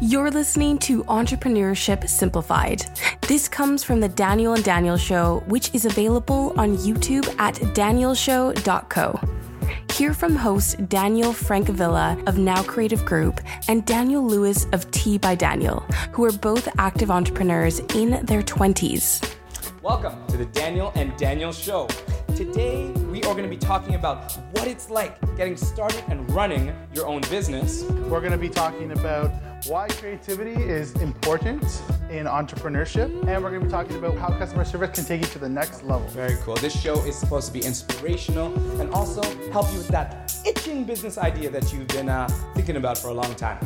You're listening to Entrepreneurship Simplified. This comes from the Daniel and Daniel Show, which is available on YouTube at danielshow.co. Hear from host Daniel Francavilla of Now Creative Group and Daniel Lewis of Tea by Daniel, who are both active entrepreneurs in their 20s. Welcome to the Daniel and Daniel Show. Today, we are going to be talking about what it's like getting started and running your own business. We're going to be talking about why creativity is important in entrepreneurship, and we're going to be talking about how customer service can take you to the next level. Very cool. This show is supposed to be inspirational and also help you with that itching business idea that you've been uh, thinking about for a long time.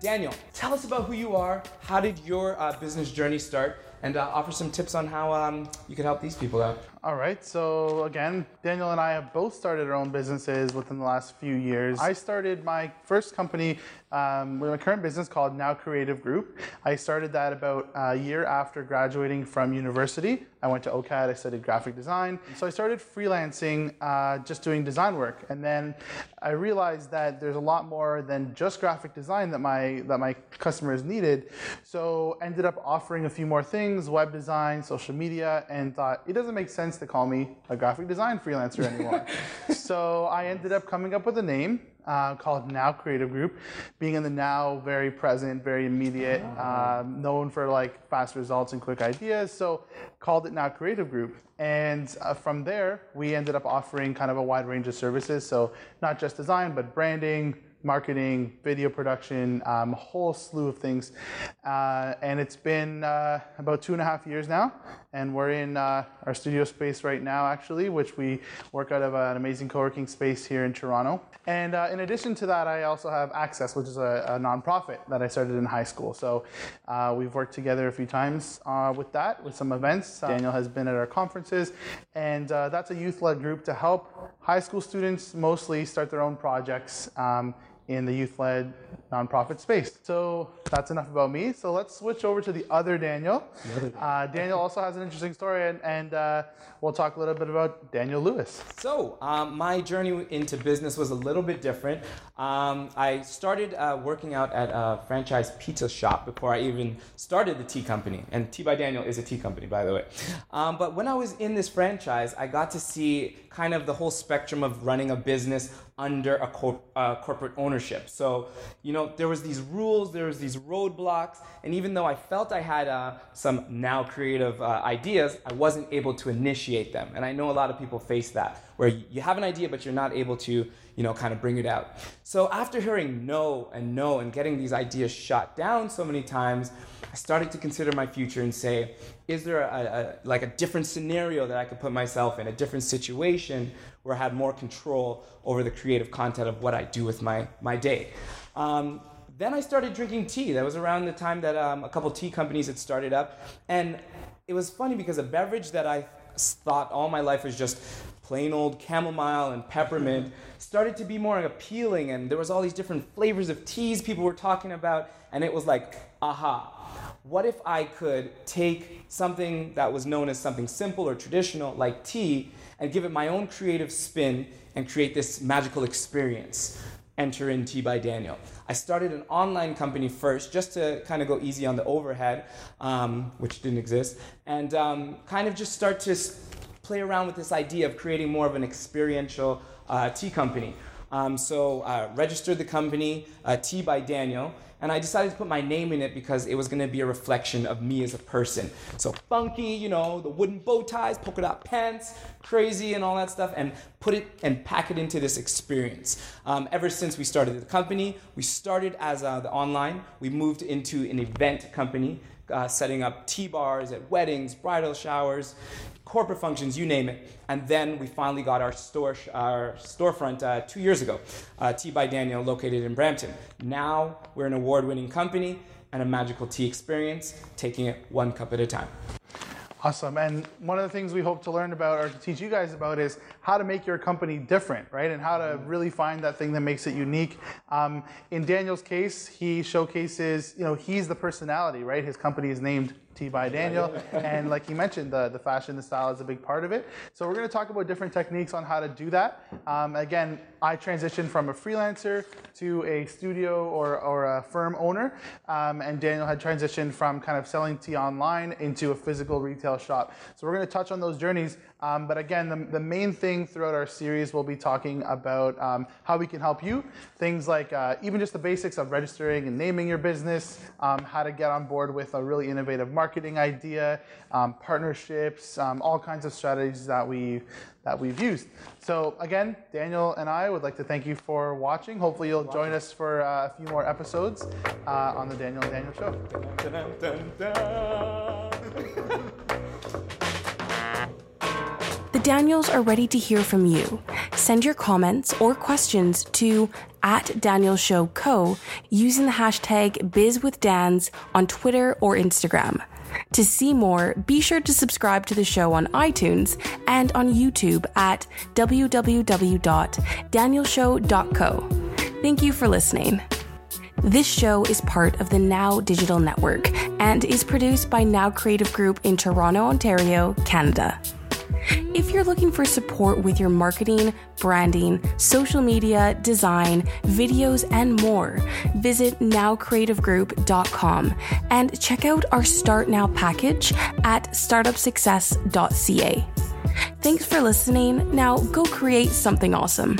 Daniel, tell us about who you are. How did your uh, business journey start? And uh, offer some tips on how um, you could help these people out. All right. So again, Daniel and I have both started our own businesses within the last few years. I started my first company um, with my current business called Now Creative Group. I started that about a year after graduating from university. I went to OCAD. I studied graphic design. So I started freelancing, uh, just doing design work, and then I realized that there's a lot more than just graphic design that my that my customers needed. So ended up offering a few more things: web design, social media, and thought it doesn't make sense to call me a graphic design freelancer anymore. so I ended up coming up with a name uh, called Now Creative Group, being in the now, very present, very immediate, uh, known for like fast results and quick ideas. So called it Now Creative Group, and uh, from there we ended up offering kind of a wide range of services. So not just design, but branding marketing, video production, um, a whole slew of things. Uh, and it's been uh, about two and a half years now. And we're in uh, our studio space right now, actually, which we work out of an amazing co working space here in Toronto. And uh, in addition to that, I also have Access, which is a, a nonprofit that I started in high school. So uh, we've worked together a few times uh, with that, with some events. Daniel has been at our conferences. And that's a youth led group to help high school students mostly start their own projects. Um, in the youth led nonprofit space. So that's enough about me. So let's switch over to the other Daniel. Uh, Daniel also has an interesting story, and, and uh, we'll talk a little bit about Daniel Lewis. So um, my journey into business was a little bit different. Um, I started uh, working out at a franchise pizza shop before I even started the tea company. And Tea by Daniel is a tea company, by the way. Um, but when I was in this franchise, I got to see kind of the whole spectrum of running a business under a uh, corporate ownership. So, you know, there was these rules, there was these roadblocks, and even though I felt I had uh, some now creative uh, ideas, I wasn't able to initiate them. And I know a lot of people face that, where you have an idea but you're not able to, you know, kind of bring it out. So after hearing no and no and getting these ideas shot down so many times, I started to consider my future and say, is there a, a, like a different scenario that I could put myself in, a different situation where I had more control over the creative content of what I do with my, my day? Um, then I started drinking tea. That was around the time that um, a couple tea companies had started up. And it was funny because a beverage that I thought all my life was just plain old chamomile and peppermint started to be more appealing and there was all these different flavors of teas people were talking about and it was like aha what if I could take something that was known as something simple or traditional, like tea, and give it my own creative spin and create this magical experience? Enter in Tea by Daniel. I started an online company first just to kind of go easy on the overhead, um, which didn't exist, and um, kind of just start to play around with this idea of creating more of an experiential uh, tea company. Um, so, uh, registered the company, uh, Tea by Daniel, and I decided to put my name in it because it was going to be a reflection of me as a person. So funky, you know, the wooden bow ties, polka dot pants, crazy, and all that stuff, and put it and pack it into this experience. Um, ever since we started the company, we started as uh, the online. We moved into an event company. Uh, setting up tea bars at weddings, bridal showers, corporate functions, you name it. And then we finally got our store, our storefront uh, two years ago, uh, Tea by Daniel, located in Brampton. Now we're an award-winning company and a magical tea experience, taking it one cup at a time. Awesome. And one of the things we hope to learn about or to teach you guys about is how to make your company different, right? And how to really find that thing that makes it unique. Um, in Daniel's case, he showcases, you know, he's the personality, right? His company is named Tea by Daniel. and like you mentioned, the, the fashion, the style is a big part of it. So we're going to talk about different techniques on how to do that. Um, again, I transitioned from a freelancer to a studio or, or a firm owner, um, and Daniel had transitioned from kind of selling tea online into a physical retail shop. So we're going to touch on those journeys. Um, but again, the, the main thing throughout our series, we'll be talking about um, how we can help you. Things like uh, even just the basics of registering and naming your business, um, how to get on board with a really innovative marketing idea, um, partnerships, um, all kinds of strategies that we that we've used. So again, Daniel and I would like to thank you for watching. Hopefully, you'll join us for uh, a few more episodes uh, on the Daniel and Daniel Show. Dun, dun, dun. The Daniels are ready to hear from you. Send your comments or questions to at Daniel Show Co using the hashtag BizWithDans on Twitter or Instagram. To see more, be sure to subscribe to the show on iTunes and on YouTube at www.danielshow.co. Thank you for listening. This show is part of the Now Digital Network and is produced by Now Creative Group in Toronto, Ontario, Canada. If you're looking for support with your marketing, branding, social media, design, videos, and more, visit nowcreativegroup.com and check out our Start Now package at startupsuccess.ca. Thanks for listening. Now go create something awesome.